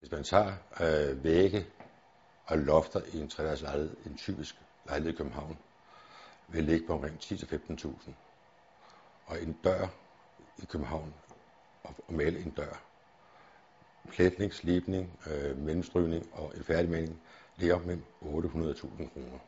Hvis man tager øh, vægge og lofter i en træders lejlighed, en typisk lejlighed i København, vil ligge på omkring 10-15.000. Og en dør i København, og, og male en dør, plætning, slibning, øh, mellemstrygning og en færdigmaling, ligger mellem 800.000 kroner.